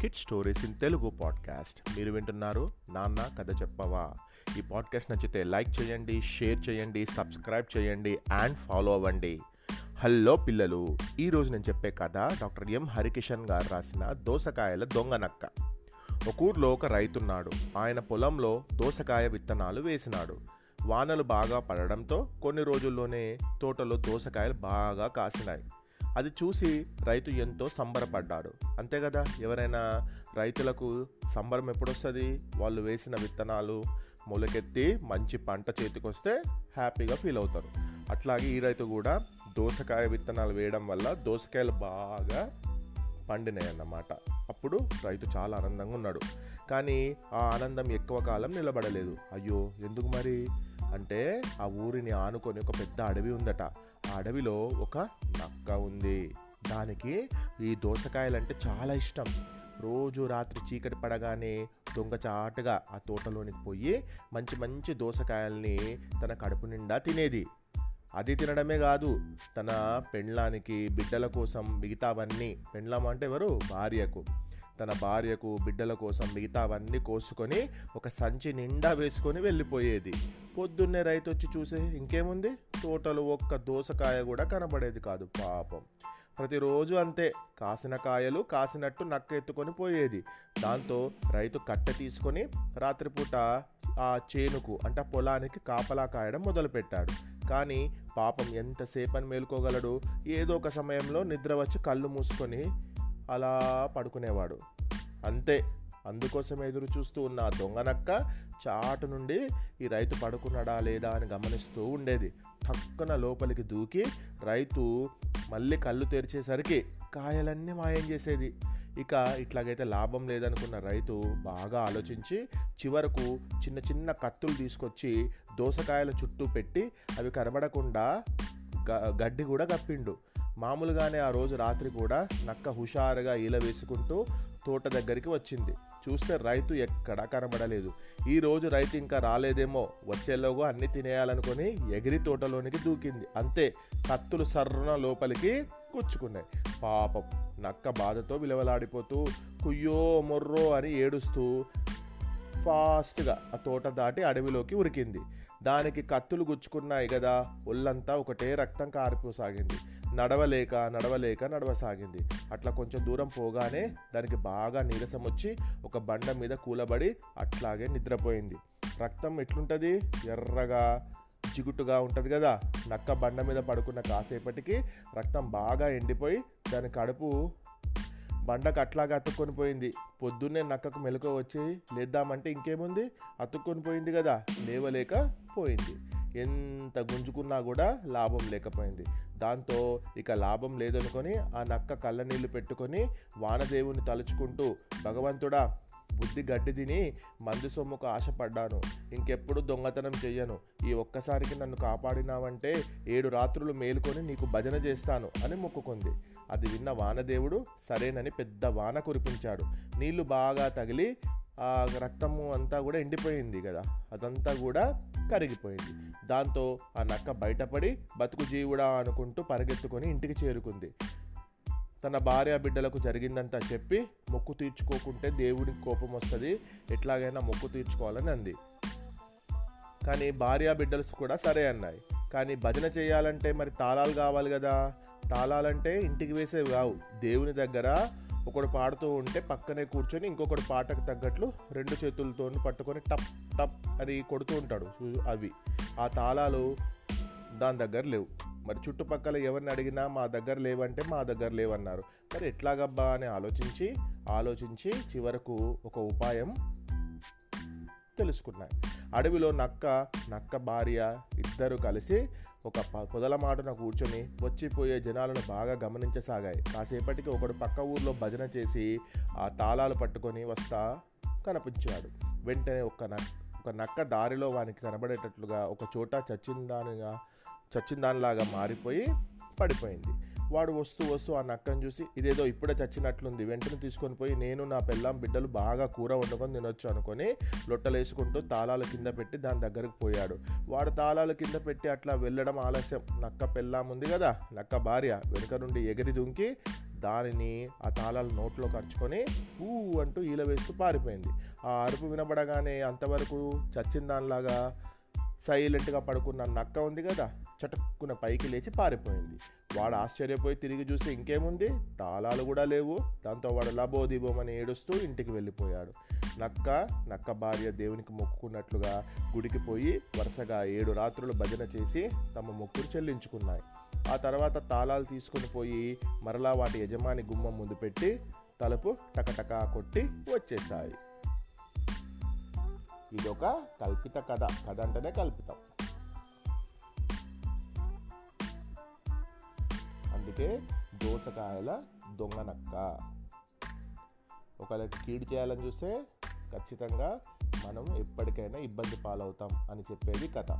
Kid stories in Telugu podcast మీరు వింటున్నారు నాన్న కథ చెప్పవా? ఈ పాడ్కాస్ట్ నచ్చితే లైక్ చేయండి షేర్ చేయండి సబ్స్క్రైబ్ చేయండి అండ్ ఫాలో అవ్వండి. హలో పిల్లలు ఈరోజు నేను చెప్పే కథ డాక్టర్ ఎం హరికిషన్ గారు రాసిన దోసకాయల దొంగ నక్క. ఒక ఊర్లో ఒక రైతున్నాడు. ఆయన పొలంలో దోసకాయ విత్తనాలు వేసినాడు. వానలు బాగా పడడంతో కొన్ని రోజుల్లోనే తోటలో దోసకాయలు బాగా కాసినాయి. అది చూసి రైతు ఎంతో సంబరపడ్డాడు. అంతే కదా? ఎవరైనా రైతులకు సంబరం ఎప్పుడొస్తుంది? వాళ్ళు వేసిన విత్తనాలు మొలకెత్తి మంచి పంట చేతికొస్తే హ్యాపీగా ఫీల్ అవుతారు. అట్లాగే ఈ రైతు కూడా దోసకాయ విత్తనాలు వేయడం వల్ల దోసకాయలు బాగా పండినాయి అన్నమాట అప్పుడు రైతు చాలా ఆనందంగా ఉన్నాడు. కానీ ఆ ఆనందం ఎక్కువ కాలం నిలబడలేదు. అయ్యో ఎందుకు మరి? అంటే ఆ ఊరిని ఆనుకొని ఒక పెద్ద అడవి ఉందట. ఆ అడవిలో ఒక నక్క ఉంది. దానికి ఈ దోసకాయలంటే చాలా ఇష్టం. రోజు రాత్రి చీకటి పడగానే దొంగచాటుగా ఆ తోటలోనికి పోయి మంచి మంచి దోసకాయల్ని తన కడుపు నిండా తినేది. అది తినడమే కాదు తన పెండ్లానికి బిడ్డల కోసం మిగతావన్నీ. పెండ్లం అంటే ఎవరు? భార్యకు. తన భార్యకు బిడ్డల కోసం మిగతావన్నీ కోసుకొని ఒక సంచి నిండా వేసుకొని వెళ్ళిపోయేది. పొద్దున్నే రైతు వచ్చి చూసే ఇంకేముంది? తోటలు ఒక్క దోసకాయ కూడా కనబడేది కాదు పాపం. ప్రతిరోజు అంతే కాసిన కాయలు కాసినట్టు నక్క ఎత్తుకొని పోయేది. దాంతో రైతు కట్టె తీసుకొని రాత్రిపూట ఆ చేనుకు అంటే పొలానికి కాపలా కాయడం మొదలుపెట్టాడు. కానీ పాపం ఎంతసేపని మేలుకోగలడు? ఏదో ఒక సమయంలో నిద్ర వచ్చి కళ్ళు మూసుకొని అలా పడుకునేవాడు. అంతే. అందుకోసం ఎదురు చూస్తూ ఉన్న దొంగనక్క చాటు నుండి ఈ రైతు పడుకున్నాడా లేదా అని గమనిస్తూ ఉండేది. టక్కున లోపలికి దూకి రైతు మళ్ళీ కళ్ళు తెరిచేసరికి కాయలన్నీ మాయం చేసేది. ఇక ఇట్లాగైతే లాభం లేదనుకున్న రైతు బాగా ఆలోచించి చివరకు చిన్న చిన్న కత్తులు తీసుకొచ్చి దోసకాయల చుట్టూ పెట్టి అవి కనబడకుండా గడ్డి కూడా కప్పిండు. మామూలుగానే ఆ రోజు రాత్రి కూడా నక్క హుషారుగా ఈల వేసుకుంటూ తోట దగ్గరికి వచ్చింది. చూస్తే రైతు ఎక్కడా కనబడలేదు. ఈ రోజు రైతు ఇంకా రాలేదేమో వచ్చేలోగా అన్ని తినేయాలనుకొని ఎగిరి తోటలోనికి దూకింది. అంతే కత్తులు సర్రున లోపలికి కూర్చుకున్నాయి. పాపం నక్క బాధతో విలవలాడిపోతూ కుయ్యో మొర్రో అని ఏడుస్తూ ఫాస్ట్గా ఆ తోట దాటి అడవిలోకి ఉరికింది. దానికి కత్తులు గుచ్చుకున్నాయి కదా ఒళ్ళంతా ఒకటే రక్తం కారిపోసాగింది. నడవలేక నడవలేక నడవసాగింది. అట్లా కొంచెం దూరం పోగానే దానికి బాగా నీరసం వచ్చి ఒక బండ మీద కూలబడి అట్లాగే నిద్రపోయింది. రక్తం ఎట్లుంటుంది? ఎర్రగా జిగుటుగా ఉంటుంది కదా. నక్క బండ మీద పడుకున్న కాసేపటికి రక్తం బాగా ఎండిపోయి దాని కడుపు బండకు అట్లాగా అతుక్కొని పోయింది. పొద్దున్నే నక్కకు మెలకు వచ్చి లేద్దామంటే ఇంకేముంది? అతుక్కొని పోయింది కదా. లేవలేక పోయింది. ఎంత గుంజుకున్నా కూడా లాభం లేకపోయింది. దాంతో ఇక లాభం లేదనుకొని ఆ నక్క కళ్ళ నీళ్ళు పెట్టుకొని వానదేవుని తలుచుకుంటూ భగవంతుడా బుద్ధి గడ్డి తిని మందు సొమ్ముకు ఆశపడ్డాను. ఇంకెప్పుడు దొంగతనం చెయ్యను. ఈ ఒక్కసారికి నన్ను కాపాడినావంటే ఏడు రాత్రులు మేలుకొని నీకు భజన చేస్తాను అని మొక్కుకుంది. అది విన్న వానదేవుడు సరేనని పెద్ద వాన కురిపించాడు. నీళ్ళు బాగా తగిలి ఆ రక్తము అంతా కూడా ఎండిపోయింది కదా అదంతా కూడా కరిగిపోయింది. దాంతో ఆ నక్క బయటపడి బతుకు జీవుడా అనుకుంటూ పరిగెత్తుకొని ఇంటికి చేరుకుంది. తన భార్య బిడ్డలకు జరిగిందంతా చెప్పి మొక్కు తీర్చుకోకుంటే దేవుడికి కోపం వస్తుంది ఎట్లాగైనా మొక్కు తీర్చుకోవాలని అంది. కానీ భార్య బిడ్డలు కూడా సరే అన్నాయి. కానీ భజన చేయాలంటే మరి తాళాలు కావాలి కదా తాళాలంటే ఇంటికి వేసేవి కావు. దేవుని దగ్గర ఒకడు పాడుతూ ఉంటే పక్కనే కూర్చొని ఇంకొకటి పాటకు తగ్గట్లు రెండు చేతులతో పట్టుకొని టప్ టప్ అని కొడుతూ ఉంటాడు అవి. ఆ తాళాలు దాని దగ్గర లేవు. మరి చుట్టుపక్కల ఎవరిని అడిగినా మా దగ్గర లేవంటే మా దగ్గర లేవన్నారు. మరి ఎట్లాగబ్బా అని ఆలోచించి ఆలోచించి చివరకు ఒక ఉపాయం తెలుసుకున్నాయి. అడవిలో నక్క నక్క భార్య ఇద్దరు కలిసి ఒక పొదల మాటన కూర్చొని వచ్చిపోయే జనాలను బాగా గమనించసాగాయి. కాసేపటికి ఒకడు పక్క ఊర్లో భజన చేసి ఆ తాళాలు పట్టుకొని వస్తా కనిపించాడు. వెంటనే ఒక నక్క ఒక నక్క దారిలో వానికి కనబడేటట్లుగా ఒక చోట చచ్చిందానిగా చచ్చిందానిలాగా మారిపోయి పడిపోయింది. వాడు వస్తూ వస్తూ ఆ నక్కను చూసి ఇదేదో ఇప్పుడే చచ్చినట్లుంది. వెంటనే తీసుకొని పోయి నేను నా పెళ్ళాం బిడ్డలు బాగా కూర వండుకొని తినొచ్చు అనుకొని లొట్టలేసుకుంటూ తాళాలు కింద పెట్టి దాని దగ్గరకు పోయాడు. వాడు తాళాలు కింద పెట్టి అట్లా వెళ్ళడం ఆలస్యం. నక్క పెళ్ళాం ఉంది కదా నక్క భార్య వెనుక నుండి ఎగిరి దుంకి దానిని ఆ తాళాలు నోట్లో ఖర్చుకొని ఊ అంటూ ఈల వేస్తూ పారిపోయింది. ఆ అరుపు వినబడగానే అంతవరకు చచ్చిన దానిలాగా సైలెంట్గా పడుకున్న నక్క ఉంది కదా చటుక్కున పైకి లేచి పారిపోయింది. వాడు ఆశ్చర్యపోయి తిరిగి చూస్తే ఇంకేముంది? తాళాలు కూడా లేవు. దాంతో వాడు లబోదిబోమని ఏడుస్తూ ఇంటికి వెళ్ళిపోయాడు. నక్క నక్క భార్య దేవునికి మొక్కుకున్నట్లుగా గుడికి పోయి వరుసగా ఏడు రాత్రులు భజన చేసి తమ మొక్కులు చెల్లించుకున్నాయి. ఆ తర్వాత తాళాలు తీసుకుని పోయి మరలా వాటి యజమాని గుమ్మం ముందు పెట్టి తలుపు టకటకా కొట్టి వచ్చేసాయి ఇదొక కల్పిత కథ. కథ అంటేనే కల్పితం. అందుకే దోసకాయల దొంగ నక్క ఒకళ్ళకి కీడు చేయాలని చూస్తే ఖచ్చితంగా మనం ఎప్పటికైనా ఇబ్బంది పాలవుతాం అని చెప్పేది కథ.